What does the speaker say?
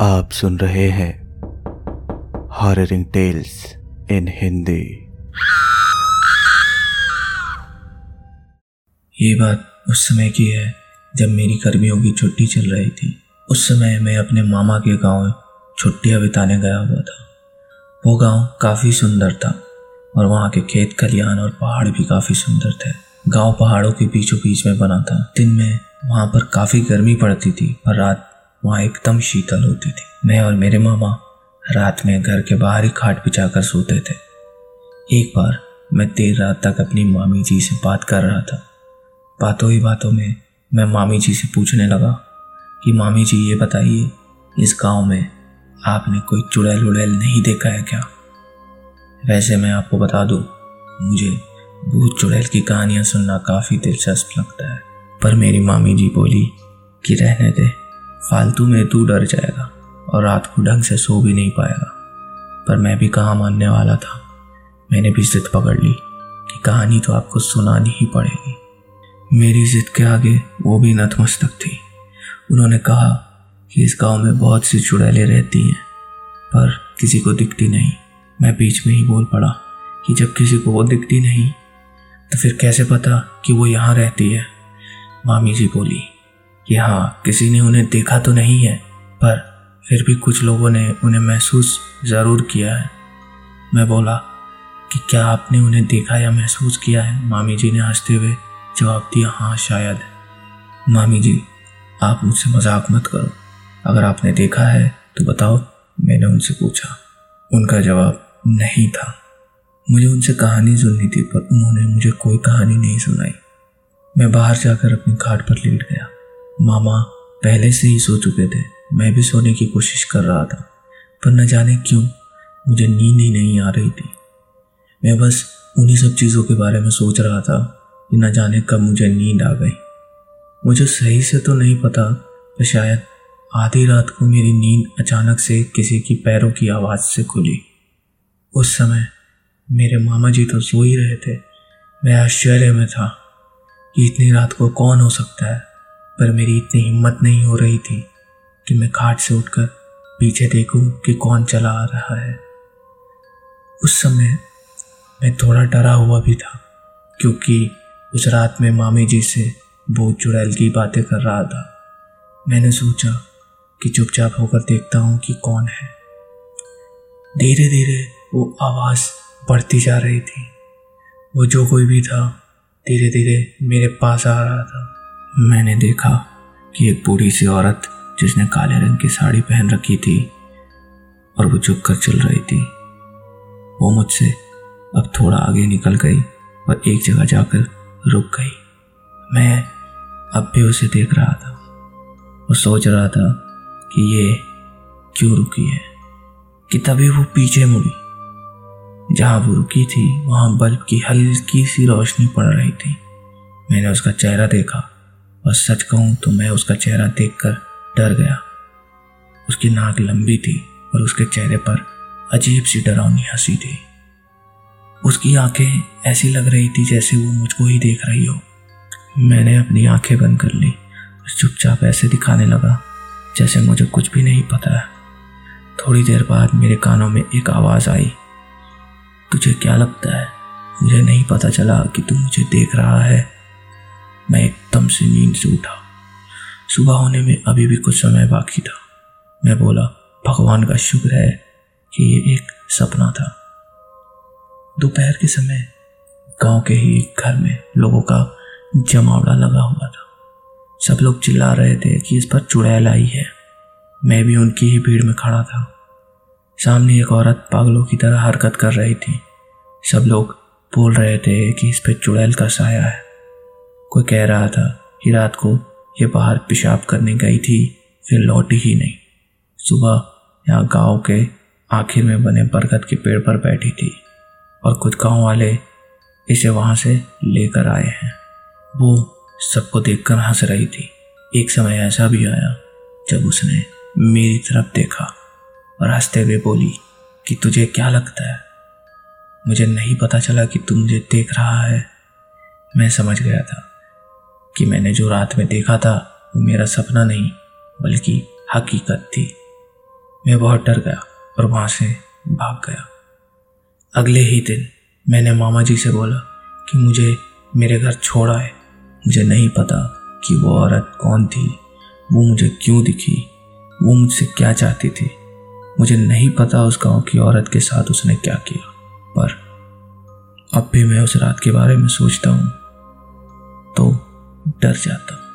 आप सुन रहे हैं हॉररिंग टेल्स इन हिंदी ये बात उस समय की है जब मेरी गर्मियों की छुट्टी चल रही थी। उस समय मैं अपने मामा के गाँव छुट्टियाँ बिताने गया हुआ था। वो गाँव काफ़ी सुंदर था और वहाँ के खेत खलियान और पहाड़ भी काफ़ी सुंदर थे। गाँव पहाड़ों के बीचों बीच में बना था। दिन में वहाँ पर काफ़ी गर्मी पड़ती थी और रात वहाँ एकदम शीतल होती थी। मैं और मेरे मामा रात में घर के बाहर ही खाट बिछाकर सोते थे। एक बार मैं देर रात तक अपनी मामी जी से बात कर रहा था। बातों ही बातों में मैं मामी जी से पूछने लगा कि, मामी जी, ये बताइए, इस गाँव में आपने कोई चुड़ैल उड़ैल नहीं देखा है क्या? वैसे मैं आपको बता दूँ, मुझे भूत चुड़ैल की कहानियाँ सुनना काफ़ी दिलचस्प लगता है। पर मेरी मामी जी बोली कि, रहने दे फालतू में तू डर जाएगा और रात को ढंग से सो भी नहीं पाएगा। पर मैं भी कहाँ मानने वाला था? मैंने भी जिद पकड़ ली कि कहानी तो आपको सुनानी ही पड़ेगी। मेरी जिद के आगे वो भी नतमस्तक थी। उन्होंने कहा कि इस गाँव में बहुत सी चुड़ैलें रहती हैं, पर किसी को दिखती नहीं। मैं बीच में ही बोल पड़ा कि जब किसी को वो दिखती नहीं तो फिर कैसे पता कि वो यहाँ रहती है? मामी जी बोली कि हाँ किसी ने उन्हें देखा तो नहीं है, पर फिर भी कुछ लोगों ने उन्हें महसूस ज़रूर किया है। मैं बोला कि क्या आपने उन्हें देखा या महसूस किया है? मामी जी ने हँसते हुए जवाब दिया हाँ शायद। मामी जी, आप मुझसे मज़ाक मत करो। अगर आपने देखा है तो बताओ, मैंने उनसे पूछा। उनका जवाब नहीं था। मुझे उनसे कहानी सुननी थी, पर उन्होंने मुझे कोई कहानी नहीं सुनाई। मैं बाहर जाकर अपनी खाट पर लेट गया। मामा पहले से ही सो चुके थे। मैं भी सोने की कोशिश कर रहा था, पर न जाने क्यों मुझे नींद ही नहीं आ रही थी। मैं बस उन्हीं सब चीज़ों के बारे में सोच रहा था कि न जाने कब मुझे नींद आ गई। मुझे सही से तो नहीं पता, पर शायद आधी रात को मेरी नींद अचानक से किसी की पैरों की आवाज़ से खुली। उस समय मेरे मामा जी तो सो ही रहे थे। मैं आश्चर्य में था कि इतनी रात को कौन हो सकता है? पर मेरी इतनी हिम्मत नहीं हो रही थी कि मैं खाट से उठकर पीछे देखूँ कि कौन चला आ रहा है। उस समय मैं थोड़ा डरा हुआ भी था, क्योंकि उस रात में मामी जी से बहुत चुड़ैल की बातें कर रहा था। मैंने सोचा कि चुपचाप होकर देखता हूँ कि कौन है। धीरे धीरे वो आवाज़ बढ़ती जा रही थी। वो जो कोई भी था धीरे धीरे मेरे पास आ रहा था। मैंने देखा कि एक बूढ़ी सी औरत जिसने काले रंग की साड़ी पहन रखी थी और वो झुक कर चल रही थी। वो मुझसे अब थोड़ा आगे निकल गई और एक जगह जाकर रुक गई। मैं अब भी उसे देख रहा था और सोच रहा था कि ये क्यों रुकी है, कि तभी वो पीछे मुड़ी। जहाँ वो रुकी थी, वहाँ बल्ब की हल्की सी रोशनी पड़ रही थी। मैंने उसका चेहरा देखा और सच कहूँ तो मैं उसका चेहरा देखकर डर गया। उसकी नाक लंबी थी और उसके चेहरे पर अजीब सी डरावनी हँसी थी। उसकी आँखें ऐसी लग रही थी जैसे वो मुझको ही देख रही हो। मैंने अपनी आँखें बंद कर ली चुपचाप ऐसे दिखाने लगा जैसे मुझे कुछ भी नहीं पता। है थोड़ी देर बाद मेरे कानों में एक आवाज़ आई। तुझे क्या लगता है? मुझे नहीं पता चला कि तू मुझे देख रहा है। मैं एकदम से नींद से उठा। सुबह होने में अभी भी कुछ समय बाकी था। मैं बोला, भगवान का शुक्र है कि ये एक सपना था। दोपहर के समय गाँव के ही एक घर में लोगों का जमावड़ा लगा हुआ था। सब लोग चिल्ला रहे थे कि इस पर चुड़ैल आई है। मैं भी उनकी ही भीड़ में खड़ा था। सामने एक औरत पागलों की तरह हरकत कर रही थी। सब लोग बोल रहे थे कि इस पर चुड़ैल का साया है। कोई कह रहा था कि रात को ये बाहर पेशाब करने गई थी, फिर लौटी ही नहीं। सुबह यहाँ गाँव के आखिर में बने बरगद के पेड़ पर बैठी थी और कुछ गाँव वाले इसे वहाँ से लेकर आए हैं। वो सबको देखकर हंस रही थी। एक समय ऐसा भी आया जब उसने मेरी तरफ़ देखा और हँसते हुए बोली, कि तुझे क्या लगता है? मुझे नहीं पता चला कि तू मुझे देख रहा है। मैं समझ गया था। कि मैंने जो रात में देखा था, वो मेरा सपना नहीं, बल्कि हकीकत थी। मैं बहुत डर गया और वहाँ से भाग गया। अगले ही दिन मैंने मामा जी से बोला कि मुझे मेरे घर छोड़ा है मुझे नहीं पता कि वो औरत कौन थी, वो मुझे क्यों दिखी, वो मुझसे क्या चाहती थी। मुझे नहीं पता उस गाँव की औरत के साथ उसने क्या किया, पर अब भी मैं उस रात के बारे में सोचता हूँ। डर जाता हूँ।